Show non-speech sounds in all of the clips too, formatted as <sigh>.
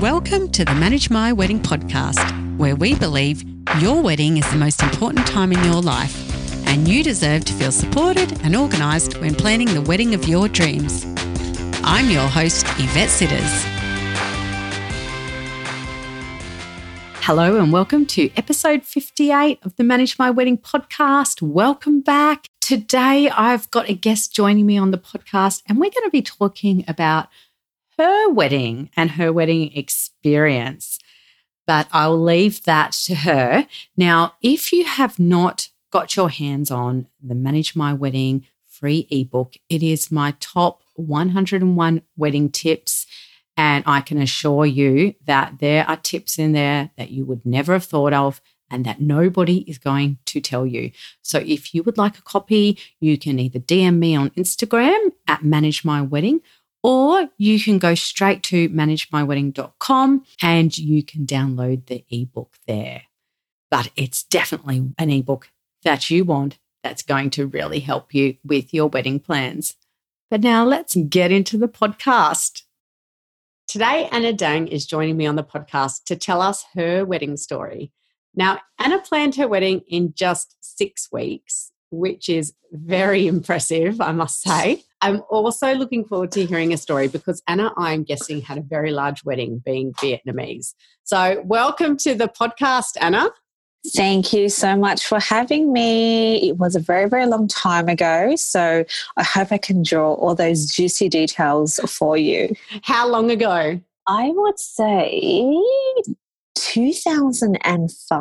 Welcome to the Manage My Wedding podcast, where we believe your wedding is the most important time in your life, and you deserve to feel supported and organised when planning the wedding of your dreams. I'm your host, Yvette Sitters. Hello, and welcome to episode 58 of the Manage My Wedding podcast. Welcome back. Today, I've got a guest joining me on the podcast, and we're going to be talking about her wedding and her wedding experience. But I'll leave that to her. Now, if you have not got your hands on the Manage My Wedding free ebook, it is my top 101 wedding tips. And I can assure you that there are tips in there that you would never have thought of and that nobody is going to tell you. So if you would like a copy, you can either DM me on Instagram at Manage My Wedding or you can go straight to managemywedding.com and you can download the ebook there. But it's definitely an ebook that you want that's going to really help you with your wedding plans. But now let's get into the podcast. Today, Anna Dang is joining me on the podcast to tell us her wedding story. Now, Anna planned her wedding in just six weeks, which is very impressive, I must say. I'm also looking forward to hearing a story because Anna, I'm guessing, had a very large wedding being Vietnamese. So, welcome to the podcast, Anna. Thank you so much for having me. It was a very, very long time ago. So, I hope I can draw all those juicy details for you. How long ago? I would say 2005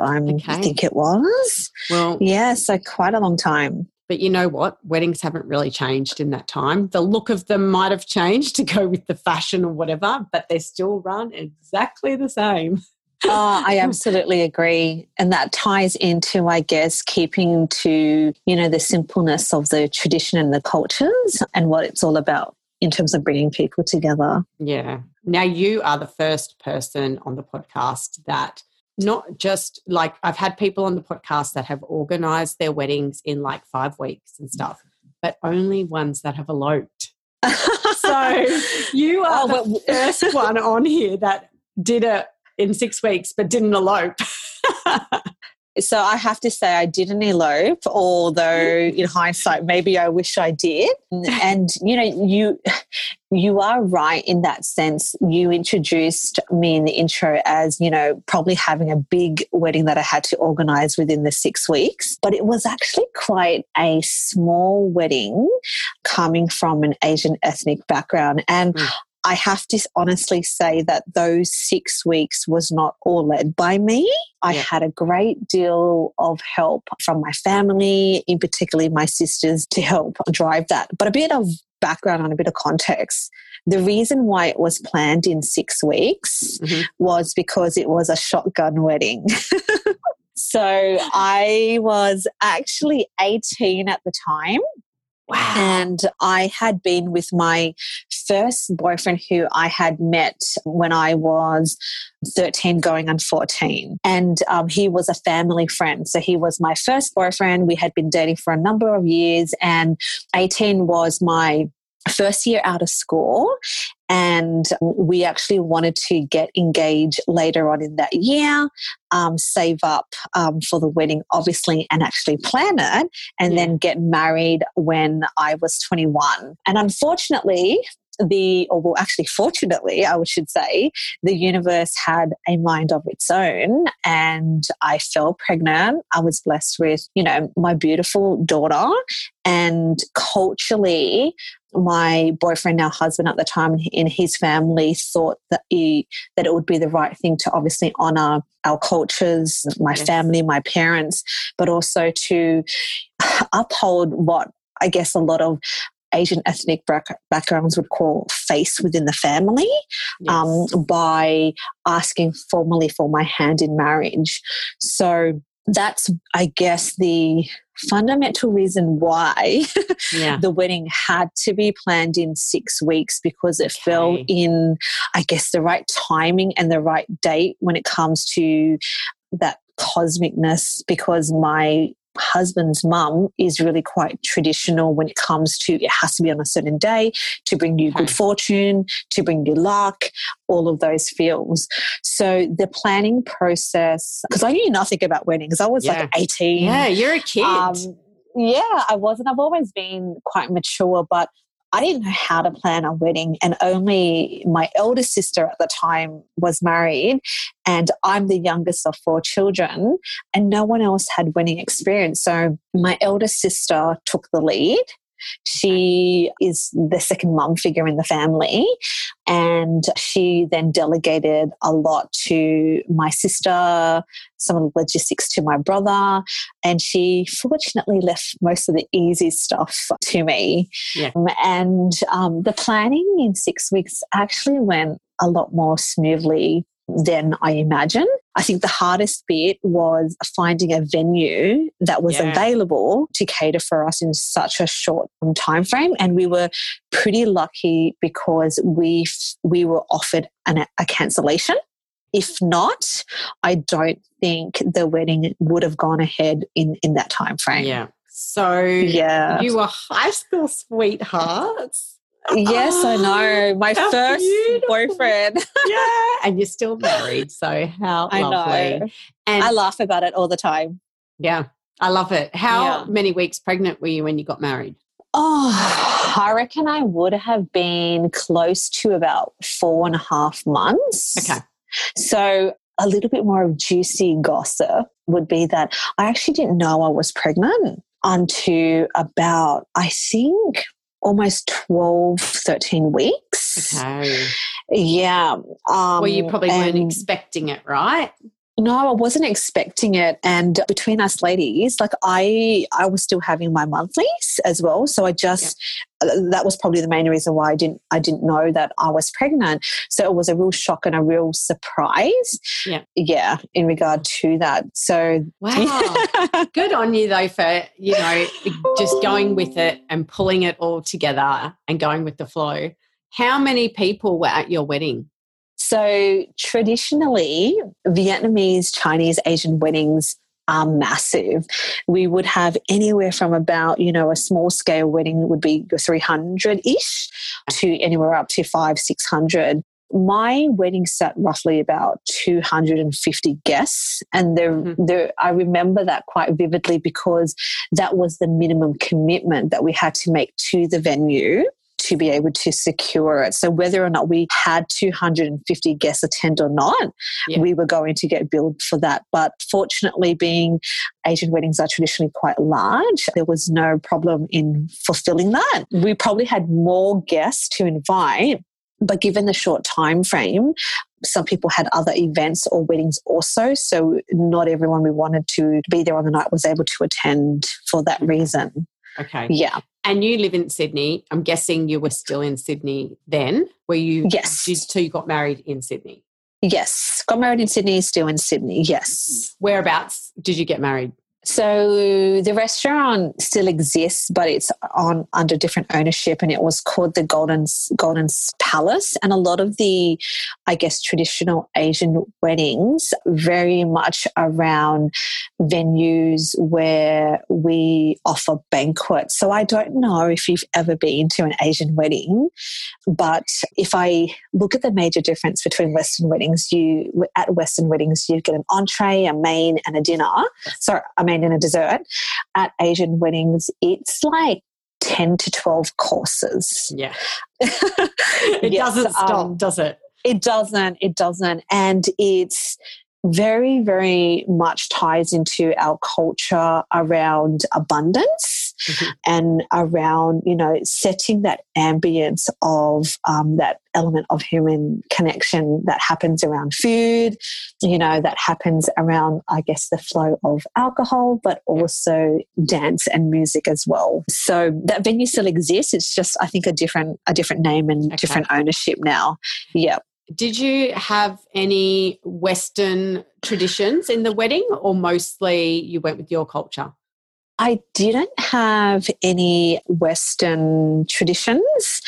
I'm, um, okay. think it was well yeah so quite a long time but you know what? Weddings haven't really changed in that time. The look of them might have changed <laughs> to go with the fashion or whatever, but they still run exactly the same. oh, I <laughs> absolutely agree. And that ties into, I guess, keeping to, you know, the simpleness of the tradition and the cultures and what it's all about in terms of bringing people together. Yeah. Now, you are the first person on the podcast that not just like I've had people on the podcast that have organized their weddings in like five weeks and stuff, but only ones that have eloped. <laughs> so you are oh, the first one on here that did it in six weeks but didn't elope. <laughs> So I have to say I didn't elope, although in hindsight maybe I wish I did. And you know, you you are right in that sense. You introduced me in the intro as, you know, probably having a big wedding that I had to organize within the 6 weeks, but it was actually quite a small wedding coming from an Asian ethnic background and mm. I have to honestly say that those six weeks was not all led by me. I yeah. had a great deal of help from my family, in particularly my sisters, to help drive that. But a bit of background on a bit of context. The reason why it was planned in six weeks mm-hmm. was because it was a shotgun wedding. <laughs> so I was actually 18 at the time. Wow. And I had been with my first boyfriend who I had met when I was 13 going on 14. And um, he was a family friend. So he was my first boyfriend. We had been dating for a number of years, and 18 was my first year out of school and we actually wanted to get engaged later on in that year um, save up um, for the wedding obviously and actually plan it and yeah. then get married when i was 21 and unfortunately the, or well, actually, fortunately, I should say, the universe had a mind of its own and I fell pregnant. I was blessed with, you know, my beautiful daughter. And culturally, my boyfriend, now husband at the time, in his family thought that he, that it would be the right thing to obviously honor our cultures, my yes. family, my parents, but also to uphold what I guess a lot of Asian ethnic backgrounds would call face within the family yes. um, by asking formally for my hand in marriage. So that's, I guess, the fundamental reason why <laughs> yeah. the wedding had to be planned in six weeks because it okay. fell in, I guess, the right timing and the right date when it comes to that cosmicness because my husband's mum is really quite traditional when it comes to it has to be on a certain day to bring you good fortune, to bring you luck, all of those feels. So the planning process, because I knew nothing about weddings, I was Yeah. like 18. Yeah, you're a kid. Um, yeah, I wasn't. I've always been quite mature, but I didn't know how to plan a wedding. And only my eldest sister at the time was married, and I'm the youngest of four children, and no one else had wedding experience. So my eldest sister took the lead. She is the second mum figure in the family. And she then delegated a lot to my sister, some of the logistics to my brother. And she fortunately left most of the easy stuff to me. Yeah. Um, And um, the planning in six weeks actually went a lot more smoothly than I imagined. I think the hardest bit was finding a venue that was Yeah. available to cater for us in such a short time frame, and we were pretty lucky because we f- we were offered an, a cancellation. If not, I don't think the wedding would have gone ahead in in that time frame. yeah. So Yeah. you were high school sweethearts. Yes, I know. <gasps> My first beautiful. boyfriend. <laughs> yeah. And you're still married. So how I lovely. know. And I laugh about it all the time. yeah, I love it. How Yeah. many weeks pregnant were you when you got married? Oh, I reckon I would have been close to about four and a half months. Okay. So a little bit more of juicy gossip would be that I actually didn't know I was pregnant until about, I think, almost 12, 13 weeks. Okay. Yeah. Um, well, you probably weren't expecting it, right? No, I wasn't expecting it. And between us ladies, like I, I was still having my monthlies as well. So I just, uh, that was probably the main reason why I didn't, I didn't know that I was pregnant. So it was a real shock and a real surprise. Yeah. Yeah. In regard to that. So, Wow. <laughs> Good on you though for, you know, just going with it and pulling it all together and going with the flow. How many people were at your wedding? So traditionally, Vietnamese, Chinese, Asian weddings are massive. We would have anywhere from about, you know, a small scale wedding would be 300 ish to anywhere up to five, 600. My wedding sat roughly about 250 guests. And there, Mhm. there, I remember that quite vividly because that was the minimum commitment that we had to make to the venue to be able to secure it. So whether or not we had 250 guests attend or not, Yeah. we were going to get billed for that. But fortunately, being Asian weddings are traditionally quite large, there was no problem in fulfilling that. We probably had more guests to invite. But given the short time frame, some people had other events or weddings also. So not everyone we wanted to be there on the night was able to attend for that reason. Okay. Yeah. And you live in Sydney. I'm guessing you were still in Sydney then. where you? Yes. Did, so you got married in Sydney. Yes. Got married in Sydney, still in Sydney. Yes. Whereabouts did you get married? So the restaurant still exists, but it's on under different ownership, and it was called the Golden Golden Palace. And a lot of the, I guess, traditional Asian weddings very much around venues where we offer banquets. So I don't know if you've ever been to an Asian wedding, but if I look at the major difference between Western weddings, you at Western weddings you get an entree, a main, and a dinner. Sorry, a main and a dessert. At Asian weddings, it's like ten to twelve courses. Yeah. <laughs> It Yes, doesn't stop, um, does it? It doesn't. It doesn't. And it's very, very much ties into our culture around abundance Mhm. and around, you know, setting that ambience of um, that element of human connection that happens around food, you know, that happens around, I guess, the flow of alcohol, but also dance and music as well. So that venue still exists. It's just, I think, a different, a different name and Okay. different ownership now. Yeah. Did you have any Western traditions in the wedding, or mostly you went with your culture? I didn't have any Western traditions,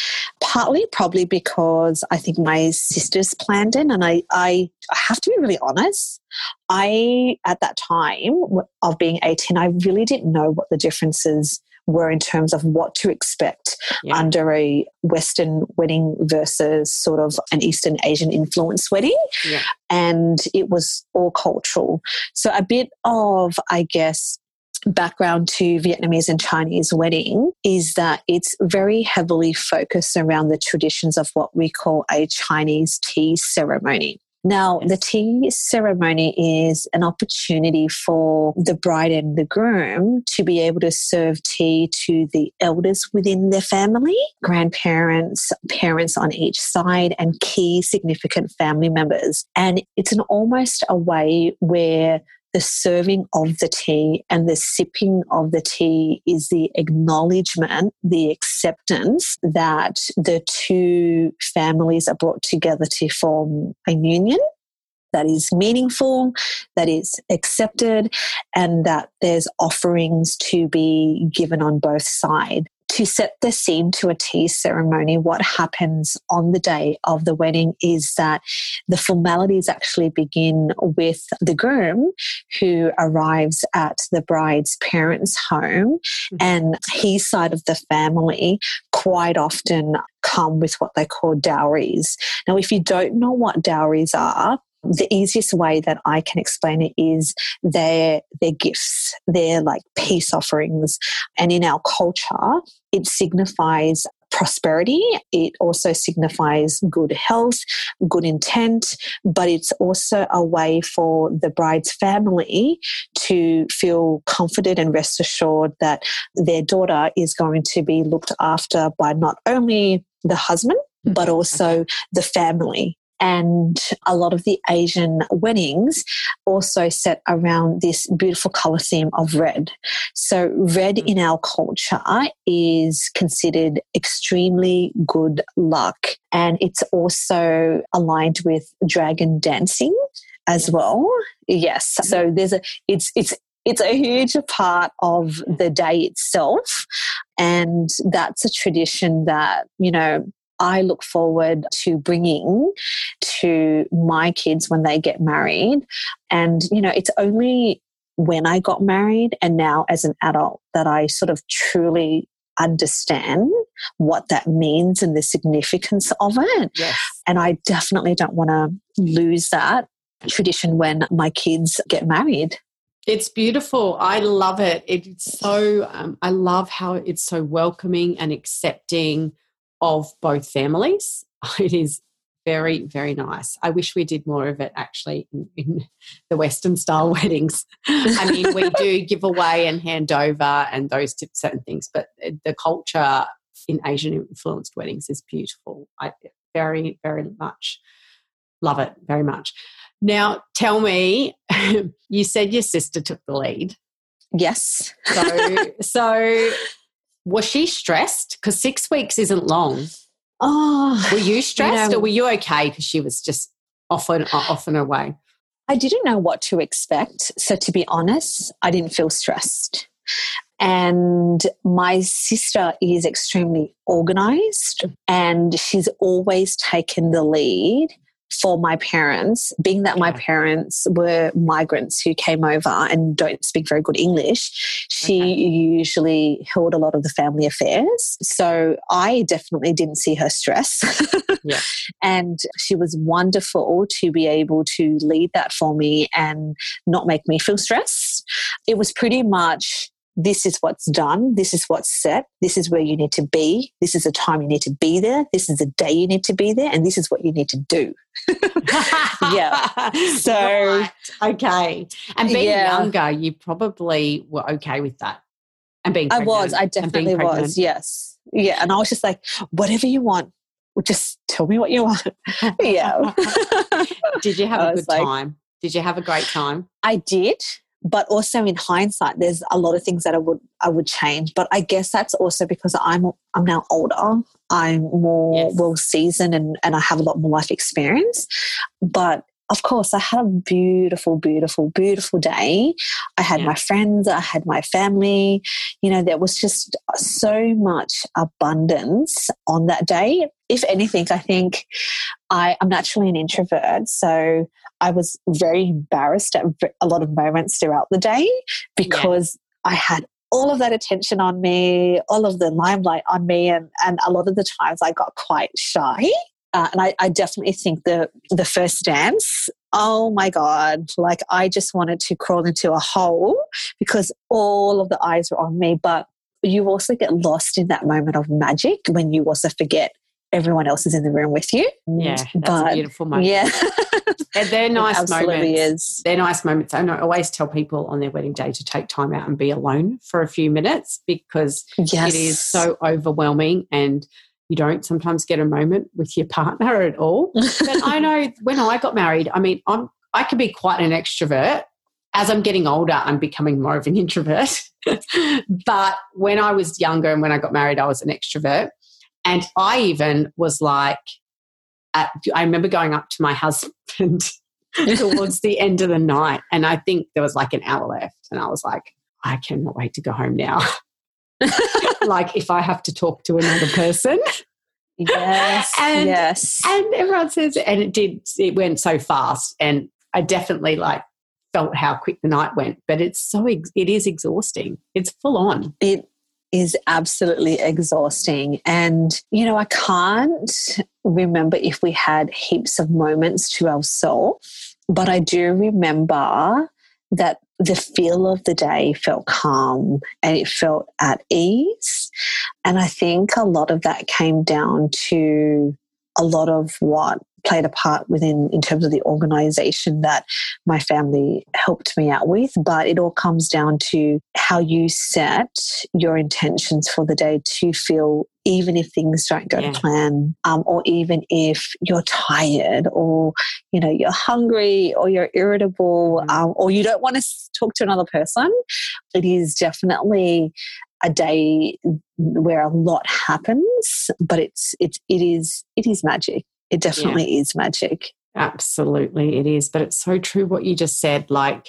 partly probably because I think my sisters planned in, And I, I have to be really honest, I, at that time of being 18, I really didn't know what the differences were in terms of what to expect yeah. under a Western wedding versus sort of an Eastern Asian influence wedding. Yeah. And it was all cultural. So a bit of, I guess, background to Vietnamese and Chinese wedding is that it's very heavily focused around the traditions of what we call a Chinese tea ceremony. Now, the tea ceremony is an opportunity for the bride and the groom to be able to serve tea to the elders within their family, grandparents, parents on each side, and key significant family members. And it's an almost a way where the serving of the tea and the sipping of the tea is the acknowledgement, the acceptance that the two families are brought together to form a union that is meaningful, that is accepted, and that there's offerings to be given on both sides to set the scene to a tea ceremony, what happens on the day of the wedding is that the formalities actually begin with the groom who arrives at the bride's parents' home, mm-hmm. and his side of the family quite often come with what they call dowries. Now, if you don't know what dowries are, the easiest way that I can explain it is they're, they're gifts. They're like peace offerings. And in our culture, it signifies prosperity. It also signifies good health, good intent, but it's also a way for the bride's family to feel confident and rest assured that their daughter is going to be looked after by not only the husband, mm-hmm. but also the family and a lot of the Asian weddings also set around this beautiful color theme of red. So, red hmm. in our culture is considered extremely good luck, and it's also aligned with dragon dancing as well. Yes, mm-hmm. so there's a it's it's it's a huge part of mm-hmm. the day itself. And that's a tradition that, you know, I look forward to bringing to my kids when they get married. And, you know, it's only when I got married and now as an adult that I sort of truly understand what that means and the significance of it. Yes. And I definitely don't want to lose that tradition when my kids get married. It's beautiful. I love it. It's so, um, I love how it's so welcoming and accepting of both families. <laughs> It is very, very nice. I wish we did more of it actually in, in the Western style <laughs> weddings. I mean, we do <laughs> give away and hand over and those certain things, but uh, the culture in Asian influenced weddings is beautiful. I very, very much love it, very much. Now, tell me, you said your sister took the lead. Yes. So, so was she stressed? Because six weeks isn't long. Oh, were you stressed, you know, or were you okay because she was just off and off and away? I didn't know what to expect. So to be honest, I didn't feel stressed. And my sister is extremely organized and she's always taken the lead for my parents, being that my parents were migrants who came over and don't speak very good English, she okay. usually held a lot of the family affairs. So I definitely didn't see her stress. <laughs> yeah. And she was wonderful to be able to lead that for me and not make me feel stressed. It was pretty much this is what's done, this is what's set, this is where you need to be, this is the time you need to be there, this is the day you need to be there, and this is what you need to do. <laughs> yeah. <laughs> So, right. okay. And being yeah. younger, you probably were okay with that. And being I was, I definitely was, yes. Yeah. And I was just like, whatever you want, just tell me what you want. <laughs> yeah. did you have a good like, time? Did you have a great time? I did but also in hindsight there's a lot of things that i would i would change but i guess that's also because i'm i'm now older i'm more yes. well seasoned and, and i have a lot more life experience but of course, I had a beautiful, beautiful, beautiful day. I had yeah. my friends, I had my family. You know, there was just so much abundance on that day. If anything, I think I, I'm naturally an introvert. So I was very embarrassed at a lot of moments throughout the day because yeah. I had all of that attention on me, all of the limelight on me, and, and a lot of the times I got quite shy. Uh, and I, I, definitely think the the first dance oh my god like i just wanted to crawl into a hole because all of the eyes were on me. But you also get lost in that moment of magic when you also forget everyone else is in the room with you. Yeah that's but, a beautiful moment. yeah. <laughs> And they're <laughs> nice moments. is. they're nice moments. And i always tell people on their wedding day to take time out and be alone for a few minutes because yes. it is so overwhelming and you don't sometimes get a moment with your partner <laughs> at all. but I know when I got married, I mean, I'm I can be quite an extrovert. As I'm getting older, I'm becoming more of an introvert. <laughs> but when I was younger and when I got married, I was an extrovert. And I even was like, at, I remember going up to my <laughs> husband towards the end of the night, and I think there was like an hour left, and I was like, I cannot wait to go home now. <laughs> like if I have to talk to another person. Yes. and, yes. And everyone says, and it did, it went so fast. And I definitely like felt how quick the night went, but it's so, it is exhausting. It's full on. It is absolutely exhausting. And, you know, I can't remember if we had heaps of moments to ourselves, but I do remember that the feel of the day felt calm and it felt at ease. And I think a lot of that came down to a lot of what played a part within in terms of the organization that my family helped me out with but it all comes down to how you set your intentions for the day to feel even if things don't go yeah. to plan um, or even if you're tired or you know you're hungry or you're irritable mm. um, or you don't want to talk to another person it is definitely a day where a lot happens but it's it's it is it is magic it definitely yeah. is magic. Absolutely, it is. But it's so true what you just said. Like,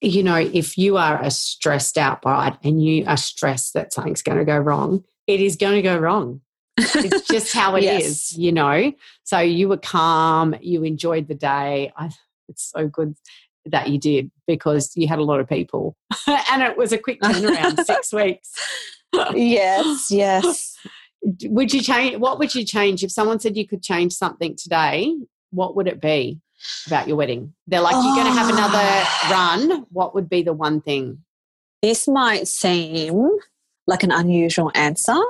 you know, if you are a stressed out bride and you are stressed that something's going to go wrong, it is going to go wrong. it's <laughs> just how it yes. is, you know. So you were calm, you enjoyed the day. I, it's so good that you did because you had a lot of people <laughs> and it was a quick turnaround, <laughs> six weeks. yes, yes would you change what would you change if someone said you could change something today what would it be about your wedding they're like oh. you're going to have another ah. run what would be the one thing this might seem like an unusual answer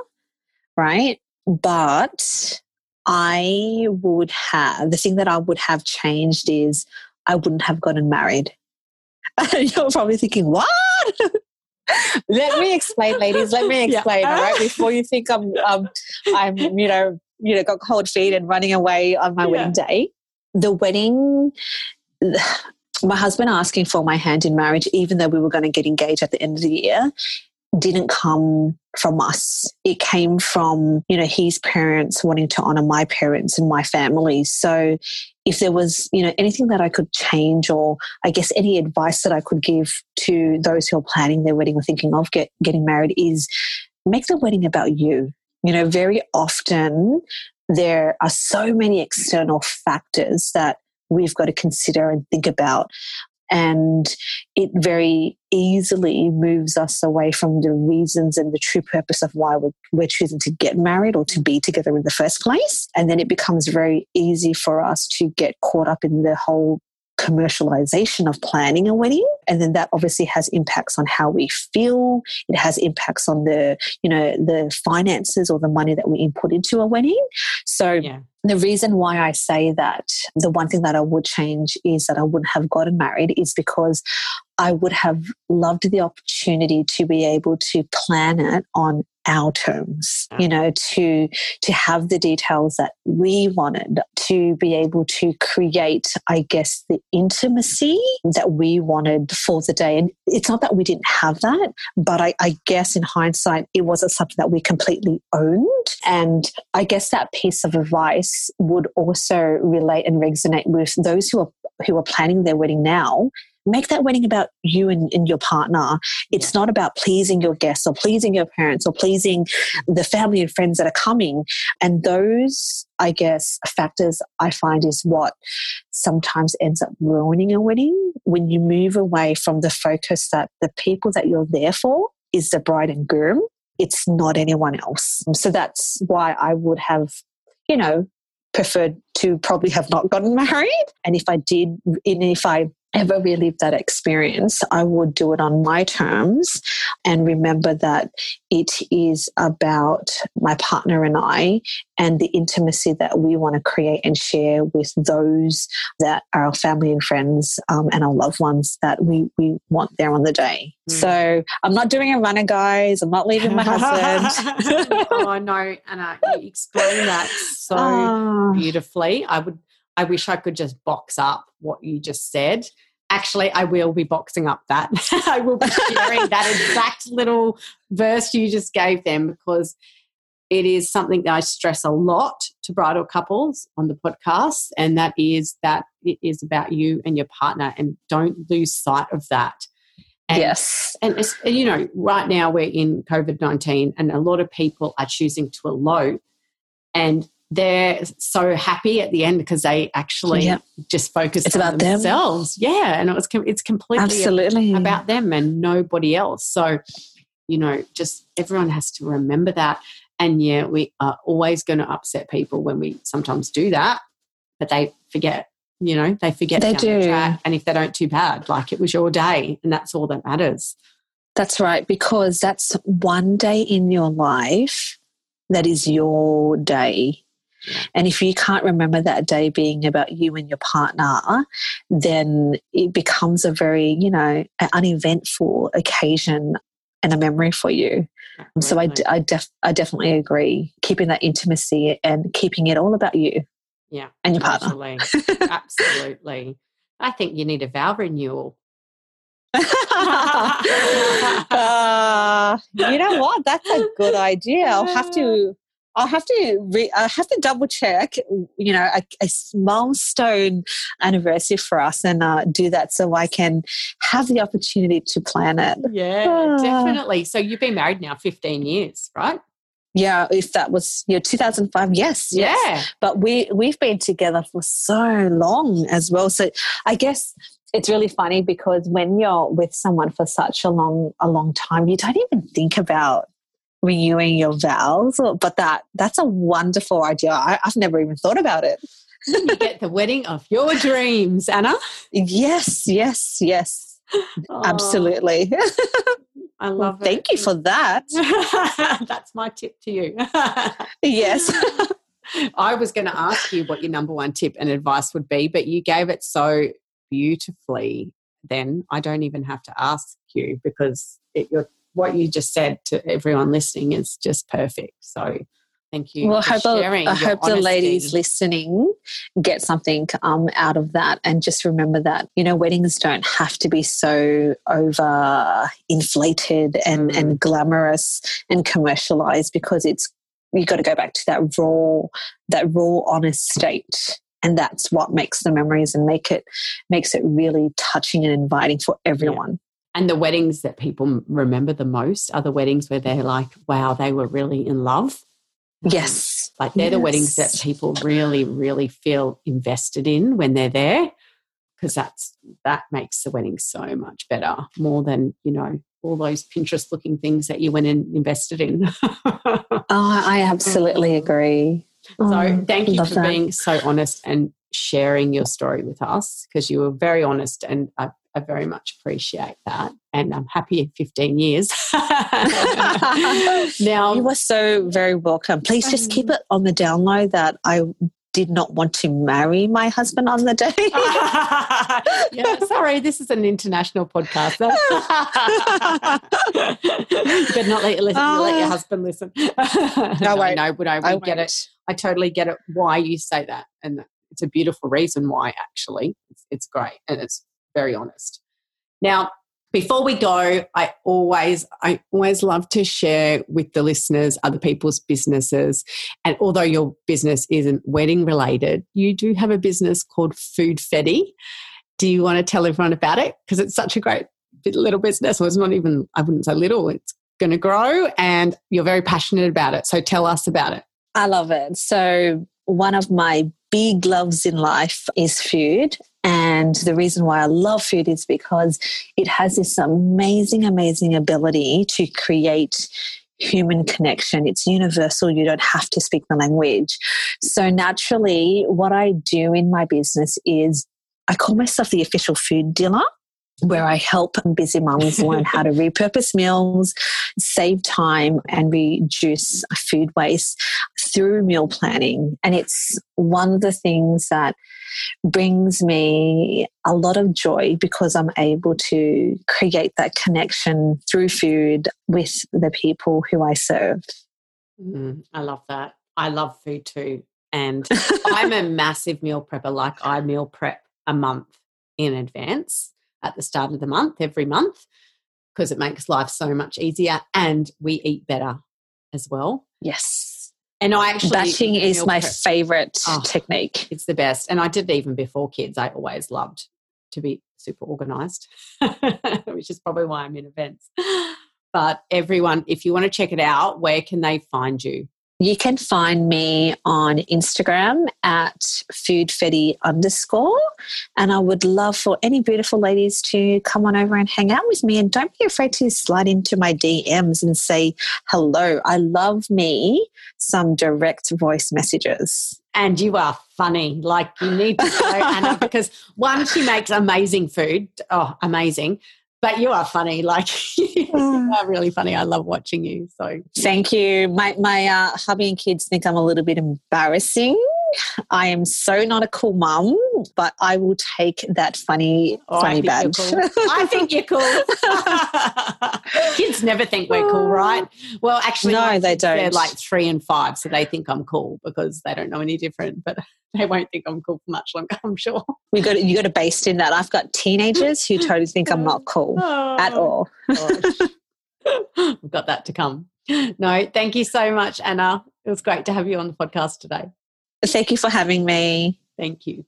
right but i would have the thing that i would have changed is i wouldn't have gotten married <laughs> you're probably thinking what <laughs> let me explain, ladies. Let me <laughs> explain. Yeah. All right, before you think I'm, um, I'm, you know, you know, got cold feet and running away on my yeah. wedding day. The wedding, <sighs> my husband asking for my hand in marriage, even though we were going to get engaged at the end of the year, didn't come from us. It came from, you know, his parents wanting to honor my parents and my family. So if there was, you know, anything that I could change or I guess any advice that I could give to those who are planning their wedding or thinking of get, getting married is make the wedding about you. You know, very often there are so many external factors that we've got to consider and think about and it very easily moves us away from the reasons and the true purpose of why we're, we're, choosing to get married or to be together in the first place. And then it becomes very easy for us to get caught up in the whole commercialization of planning a wedding and then that obviously has impacts on how we feel it has impacts on the you know the finances or the money that we input into a wedding so yeah. the reason why i say that the one thing that i would change is that i wouldn't have gotten married is because I would have loved the opportunity to be able to plan it on our terms mm. you know to to have the details that we wanted to be able to create i guess the intimacy that we wanted for the day. And it's not that we didn't have that but i, I guess in hindsight it wasn't something that we completely owned. And i guess that piece of advice would also relate and resonate with those who are who are planning their wedding now make that wedding about you and, and your partner. It's not about pleasing your guests or pleasing your parents or pleasing the family and friends that are coming. And those, I guess, factors I find is what sometimes ends up ruining a wedding when you move away from the focus that the people that you're there for is the bride and groom. It's not anyone else. So that's why I would have, you know, preferred to probably have not gotten <laughs> married. And if I did, and if I ever relive that experience, I would do it on my terms and remember that it is about my partner and I and the intimacy that we want to create and share with those that are our family and friends um, and our loved ones that we, we want there on the day. Mm. So I'm not doing a runner, guys. I'm not leaving my <laughs> husband. oh, no, Anna, you explain that so oh. beautifully. I would I wish I could just box up what you just said. Actually, I will be boxing up that. <laughs> I will be sharing <laughs> that exact little verse you just gave them because it is something that I stress a lot to bridal couples on the podcast, and that is that it is about you and your partner, and don't lose sight of that. And, yes. And, you know, right now we're in COVID 19, and a lot of people are choosing to elope. And they're so happy at the end because they actually just focus it's about themselves. Them. Yeah, and it was it's completely Absolutely. about them and nobody else. So, you know, just everyone has to remember that. And yeah, we are always going to upset people when we sometimes do that, but they forget. You know, they forget. They do. The and if they don't, too bad. Like it was your day, and that's all that matters. That's right, because that's one day in your life that is your day and if you can't remember that day being about you and your partner, then it becomes a very, you know, an uneventful occasion and a memory for you. So I, I, def, I definitely agree. Keeping that intimacy and keeping it all about you. Yeah. And your partner. Absolutely. absolutely. I think you need a vow renewal. <laughs> uh, you know what? That's a good idea. I'll have to <laughs> I'll have to re- I have to double check, you know, a, a milestone anniversary for us and uh, do that so I can have the opportunity to plan it. Yeah, ah. definitely. So you've been married now 15 years, right? Yeah, if that was you know 2005, yes, yeah. But we we've been together for so long as well. So I guess it's really funny because when you're with someone for such a long a long time, you don't even think about renewing your vows but that that's a wonderful idea. I, have never even thought about it. You get the wedding of your dreams anna. Yes yes yes. Oh, absolutely. <laughs> I love well, thank you for that. <laughs> That's my tip to you. Yes. <laughs> I was going to ask you what your number one tip and advice would be but you gave it so beautifully then. I don't even have to ask you because it, you're what you just said to everyone listening is just perfect. So thank you. Well, I hope, I hope the ladies listening get something um, out of that. And just remember that, you know, weddings don't have to be so over inflated and, mm. and glamorous and commercialized because it's, you've got to go back to that raw, that raw, honest state and that's what makes the memories and make it makes it really touching and inviting for everyone and the weddings that people remember the most are the weddings where they're like, wow, they were really in love. Um, yes. Like they're yes. the weddings that people really, really feel invested in when they're there. Because that's that makes the wedding so much better, more than, you know, all those Pinterest looking things that you went and invested in. <laughs> oh, I absolutely mm. agree. So oh, thank you for that. being so honest and sharing your story with us because you were very honest and I I very much appreciate that. And I'm happy in 15 years. <laughs> now, you are so very welcome. Please just keep it on the down low that I did not want to marry my husband on the day. <laughs> yeah, sorry, this is an international podcast. <laughs> you better not let, let, uh, let your husband listen. no, I know, but I, I get it. I totally get it why you say that. And it's a beautiful reason why, actually. It's, it's great. And it's very honest. Now, before we go, I always, I always love to share with the listeners other people's businesses. And although your business isn't wedding related, you do have a business called Food Fetty. Do you want to tell everyone about it? Because it's such a great little business. Well, it's not even, I wouldn't say little, it's going to grow and you're very passionate about it. So tell us about it. I love it. So, one of my big loves in life is food. And the reason why I love food is because it has this amazing, amazing ability to create human connection. It's universal. You don't have to speak the language. So, naturally, what I do in my business is I call myself the official food dealer where I help busy mums learn how to repurpose meals, save time, and reduce food waste through meal planning. And it's one of the things that brings me a lot of joy because I'm able to create that connection through food with the people who I serve. Mm, I love that. I love food too. And <laughs> I'm a massive meal prepper. Like I meal prep a month in advance at the start of the month, every month, because it makes life so much easier and we eat better as well. Yes. And I actually batching is my prep. favorite oh, technique. It's the best. And I did it even before kids. I always loved to be super organized, <laughs> which is probably why I'm in events. But everyone, if you want to check it out, where can they find you? You can find me on Instagram at foodfetty underscore. And I would love for any beautiful ladies to come on over and hang out with me. And don't be afraid to slide into my DMs and say hello. I love me some direct voice messages. And you are funny. Like you need to go, Anna, <laughs> because one, she makes amazing food. Oh, amazing but you are funny. Like <laughs> you mm. are really funny. I love watching you. So thank you. My my uh, hubby and kids think I'm a little bit embarrassing. I am so not a cool mum, but I will take that funny oh, funny badge. Cool. I think you're cool. <laughs> Kids never think we're cool, <laughs> right? Well, actually, no, they don't. They're like three and five, so they think I'm cool because they don't know any different. But <laughs> they won't think I'm cool for much longer, I'm sure. We got you got to based in that. I've got teenagers who totally think I'm not cool oh, at all. We've got that to come. No, thank you so much, Anna. It was great to have you on the podcast today. Thank you for having me. Thank you.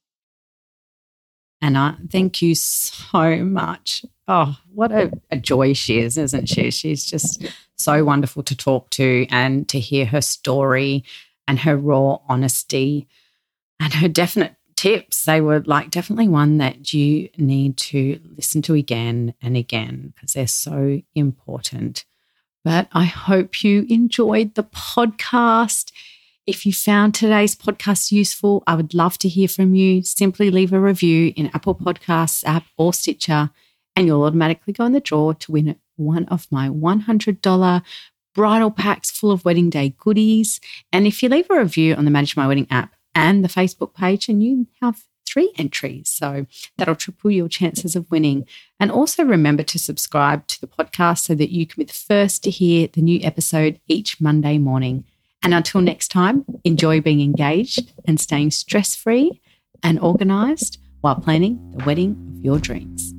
Anna, thank you so much. Oh, what a, a, joy she is, isn't she? She's just so wonderful to talk to and to hear her story and her raw honesty and her definite tips. They were like definitely one that you need to listen to again and again because they're so important. But I hope you enjoyed the podcast. If you found today's podcast useful, I would love to hear from you. Simply leave a review in Apple Podcasts app or Stitcher, and you'll automatically go in the draw to win one of my $100 bridal packs full of wedding day goodies. And if you leave a review on the Manage My Wedding app, and the Facebook page, and you have three entries. So that'll triple your chances of winning. And also remember to subscribe to the podcast so that you can be the first to hear the new episode each Monday morning. And until next time, enjoy being engaged and staying stress free and organized while planning the wedding of your dreams.